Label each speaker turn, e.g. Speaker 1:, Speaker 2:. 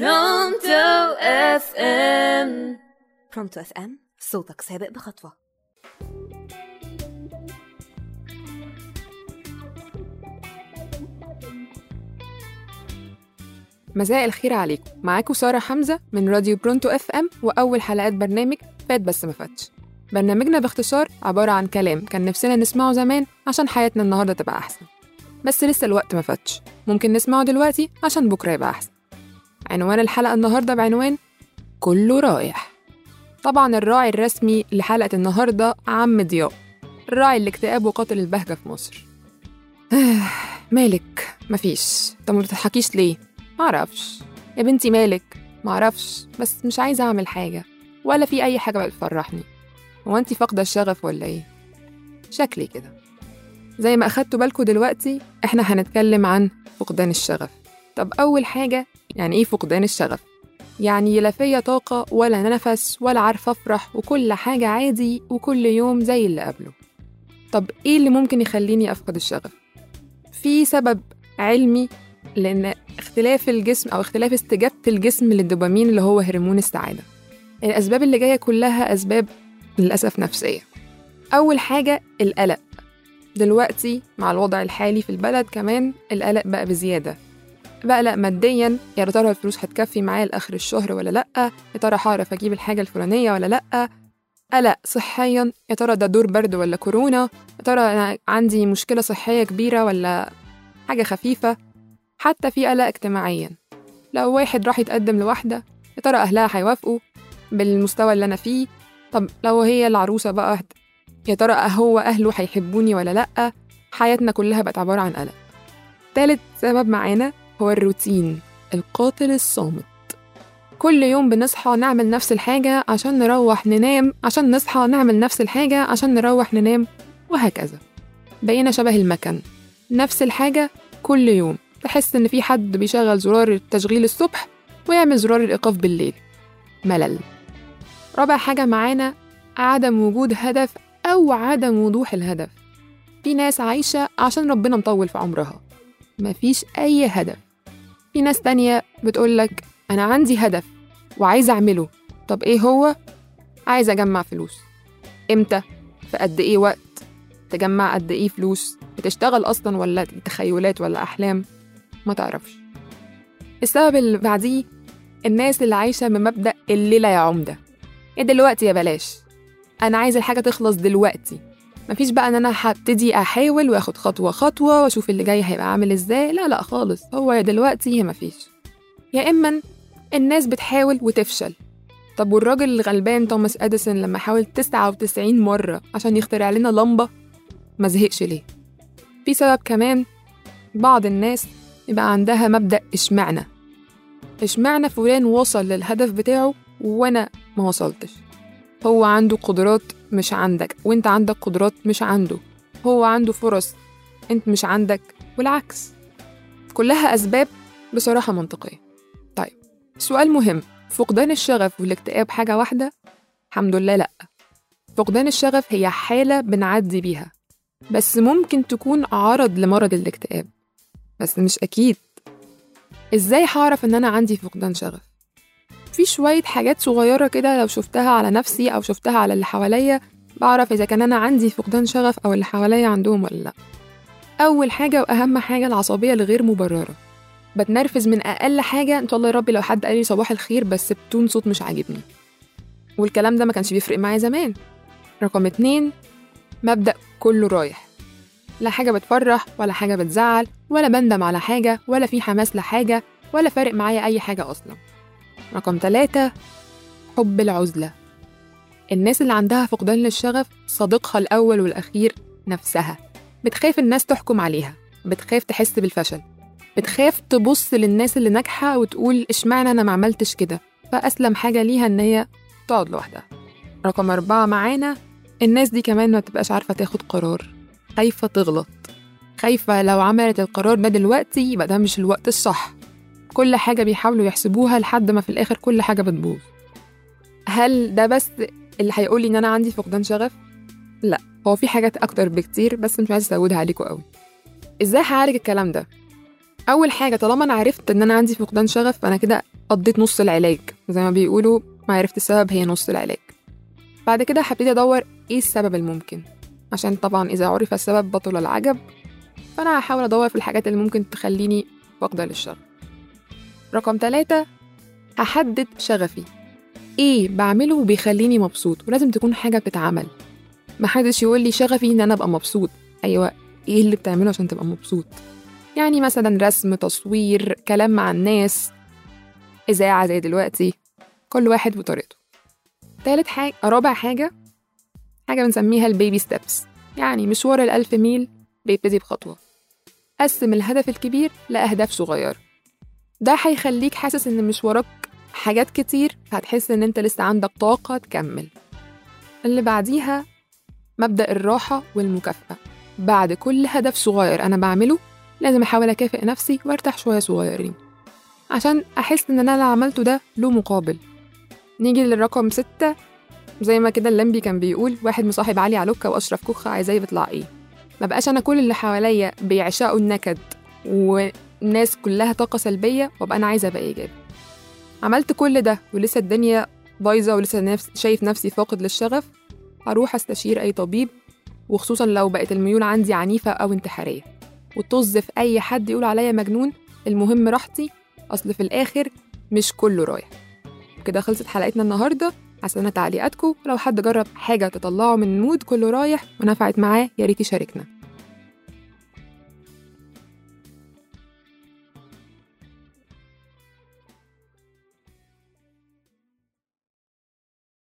Speaker 1: Pronto
Speaker 2: FM. Pronto FM صوتك سابق بخطوة.
Speaker 3: مساء الخير عليكم. معاكم سارة حمزة من راديو Pronto FM وأول حلقات برنامج فات بس ما فاتش. برنامجنا باختصار عبارة عن كلام كان نفسنا نسمعه زمان عشان حياتنا النهاردة تبقى أحسن. بس لسه الوقت ما فاتش. ممكن نسمعه دلوقتي عشان بكرة يبقى أحسن. عنوان الحلقة النهاردة بعنوان كله رايح. طبعا الراعي الرسمي لحلقة النهاردة عم ضياء الراعي الاكتئاب وقاتل البهجة في مصر. مالك؟ مفيش. طب ما بتضحكيش ليه؟ معرفش. يا بنتي مالك؟ معرفش. بس مش عايزة أعمل حاجة ولا في أي حاجة بتفرحني. هو أنتي فاقدة الشغف ولا إيه؟ شكلي كده. زي ما أخدتوا بالكوا دلوقتي إحنا هنتكلم عن فقدان الشغف. طب أول حاجة يعني إيه فقدان الشغف؟ يعني لا فيا طاقة ولا نفس ولا عارفة أفرح وكل حاجة عادي وكل يوم زي اللي قبله. طب إيه اللي ممكن يخليني أفقد الشغف؟ في سبب علمي لأن اختلاف الجسم أو اختلاف استجابة الجسم للدوبامين اللي هو هرمون السعادة. الأسباب اللي جاية كلها أسباب للأسف نفسية. أول حاجة القلق. دلوقتي مع الوضع الحالي في البلد كمان القلق بقى بزيادة. بقلق ماديا يا ترى الفلوس هتكفي معايا لآخر الشهر ولا لأ؟ يا ترى هعرف أجيب الحاجة الفلانية ولا لأ؟ قلق صحيا. يا ترى ده دور برد ولا كورونا؟ يا ترى أنا عندي مشكلة صحية كبيرة ولا حاجة خفيفة؟ حتى في قلق اجتماعيا. لو واحد راح يتقدم لواحدة يا ترى أهلها هيوافقوا بالمستوى اللي أنا فيه؟ طب لو هي العروسة بقى يا ترى هو أهله هيحبوني ولا لأ؟ حياتنا كلها بقت عبارة عن قلق. تالت سبب معانا هو الروتين القاتل الصامت. كل يوم بنصحى نعمل نفس الحاجة عشان نروح ننام عشان نصحى نعمل نفس الحاجة عشان نروح ننام وهكذا. بقينا شبه المكن نفس الحاجة كل يوم. تحس إن في حد بيشغل زرار التشغيل الصبح ويعمل زرار الإيقاف بالليل. ملل. رابع حاجة معانا عدم وجود هدف أو عدم وضوح الهدف. في ناس عايشة عشان ربنا مطول في عمرها. مفيش أي هدف. في ناس تانية بتقولك أنا عندي هدف وعايزة أعمله طب إيه هو؟ عايزة أجمع فلوس إمتى؟ في قد إيه وقت؟ تجمع قد إيه فلوس؟ بتشتغل أصلا ولا تخيلات ولا أحلام؟ ما تعرفش السبب اللي بعديه الناس اللي عايشة من مبدأ الليلة يا عمدة يا دلوقتي يا بلاش أنا عايز الحاجة تخلص دلوقتي مفيش بقى إن أنا هبتدي أحاول وآخد خطوة خطوة وأشوف اللي جاي هيبقى عامل إزاي. لا لا خالص. هو دلوقتي يا مفيش. يا إما الناس بتحاول وتفشل. طب والراجل الغلبان توماس أديسون لما حاول 99 مرة عشان يخترع لنا لمبة ما زهقش ليه؟ في سبب كمان. بعض الناس يبقى عندها مبدأ إشمعنى. إشمعنى فلان وصل للهدف بتاعه وأنا ما وصلتش؟ هو عنده قدرات مش عندك وانت عندك قدرات مش عنده. هو عنده فرص انت مش عندك والعكس. كلها أسباب بصراحة منطقية. طيب سؤال مهم. فقدان الشغف والاكتئاب حاجة واحدة؟ الحمد لله لأ. فقدان الشغف هي حالة بنعدي بيها. بس ممكن تكون عرض لمرض الاكتئاب. بس مش أكيد. إزاي هعرف إن أنا عندي فقدان شغف؟ في شوية حاجات صغيرة كده لو شفتها على نفسي أو شفتها على اللي حواليا بعرف إذا كان أنا عندي فقدان شغف أو اللي حواليا عندهم ولا لأ. أول حاجة وأهم حاجة العصبية الغير مبررة. بتنرفز من أقل حاجة إن شاء الله يا ربي لو حد قال لي صباح الخير بس بتون صوت مش عاجبني. والكلام ده ما كانش بيفرق معايا زمان. رقم اتنين مبدأ كله رايح. لا حاجة بتفرح ولا حاجة بتزعل ولا بندم على حاجة ولا في حماس لحاجة ولا فارق معايا أي حاجة أصلاً. رقم ثلاثة حب العزلة. الناس اللي عندها فقدان للشغف صديقها الأول والأخير نفسها. بتخاف الناس تحكم عليها بتخاف تحس بالفشل بتخاف تبص للناس اللي ناجحة وتقول إشمعنى أنا ما عملتش كده؟ فأسلم حاجة ليها إن هي تقعد لوحدها. رقم أربعة معانا الناس دي كمان ما تبقاش عارفة تاخد قرار. خايفة تغلط. خايفة لو عملت القرار ده دلوقتي يبقى ده مش الوقت الصح. كل حاجة بيحاولوا يحسبوها لحد ما في الآخر كل حاجة بتبوظ. هل ده بس اللي هيقولي إن أنا عندي فقدان شغف؟ لأ هو في حاجات أكتر بكتير بس مش عايزة أزودها عليكم قوي إزاي هعالج الكلام ده؟ أول حاجة طالما أنا عرفت إن أنا عندي فقدان شغف فأنا كده قضيت نص العلاج. زي ما بيقولوا معرفة السبب هي نص العلاج. بعد كده هبتدي أدور إيه السبب الممكن. عشان طبعا إذا عرف السبب بطل العجب فأنا هحاول أدور في الحاجات اللي ممكن تخليني فاقدة للشغف رقم ثلاثة هحدد شغفي. إيه بعمله بيخليني مبسوط ولازم تكون حاجة بتتعمل. محدش يقول لي شغفي إن أنا أبقى مبسوط. أيوة إيه اللي بتعمله عشان تبقى مبسوط؟ يعني مثلا رسم تصوير كلام مع الناس. إذاعة زي دلوقتي كل واحد بطريقته تالت حاجة رابع حاجة حاجة بنسميها ال baby steps يعني مشوار الألف ميل بيبتدي بخطوة. قسم الهدف الكبير لأهداف صغيرة. ده هيخليك حاسس إن مش وراك حاجات كتير هتحس إن أنت لسه عندك طاقة تكمل. اللي بعديها مبدأ الراحة والمكافأة. بعد كل هدف صغير أنا بعمله لازم أحاول أكافئ نفسي وأرتاح شوية صغيرين. عشان أحس إن أنا اللي عملته ده له مقابل. نيجي للرقم ستة. زي ما كده اللمبي كان بيقول واحد مصاحب علي علوكة وأشرف كوخة عايزاه يطلع إيه. ما بقاش أنا كل اللي حواليا بيعشقوا النكد والناس كلها طاقة سلبية وأبقى أنا عايزة أبقى إيجابي. عملت كل ده ولسه الدنيا بايظة ولسه نفس شايف نفسي فاقد للشغف هروح أستشير أي طبيب وخصوصا لو بقت الميول عندي عنيفة أو انتحارية. وطز في أي حد يقول عليا مجنون المهم راحتي أصل في الآخر مش كله رايح. كده خلصت حلقتنا النهاردة. هستنى تعليقاتكم. ولو حد جرب حاجة تطلعه من mood كله رايح ونفعت معاه يا ريت يشاركنا.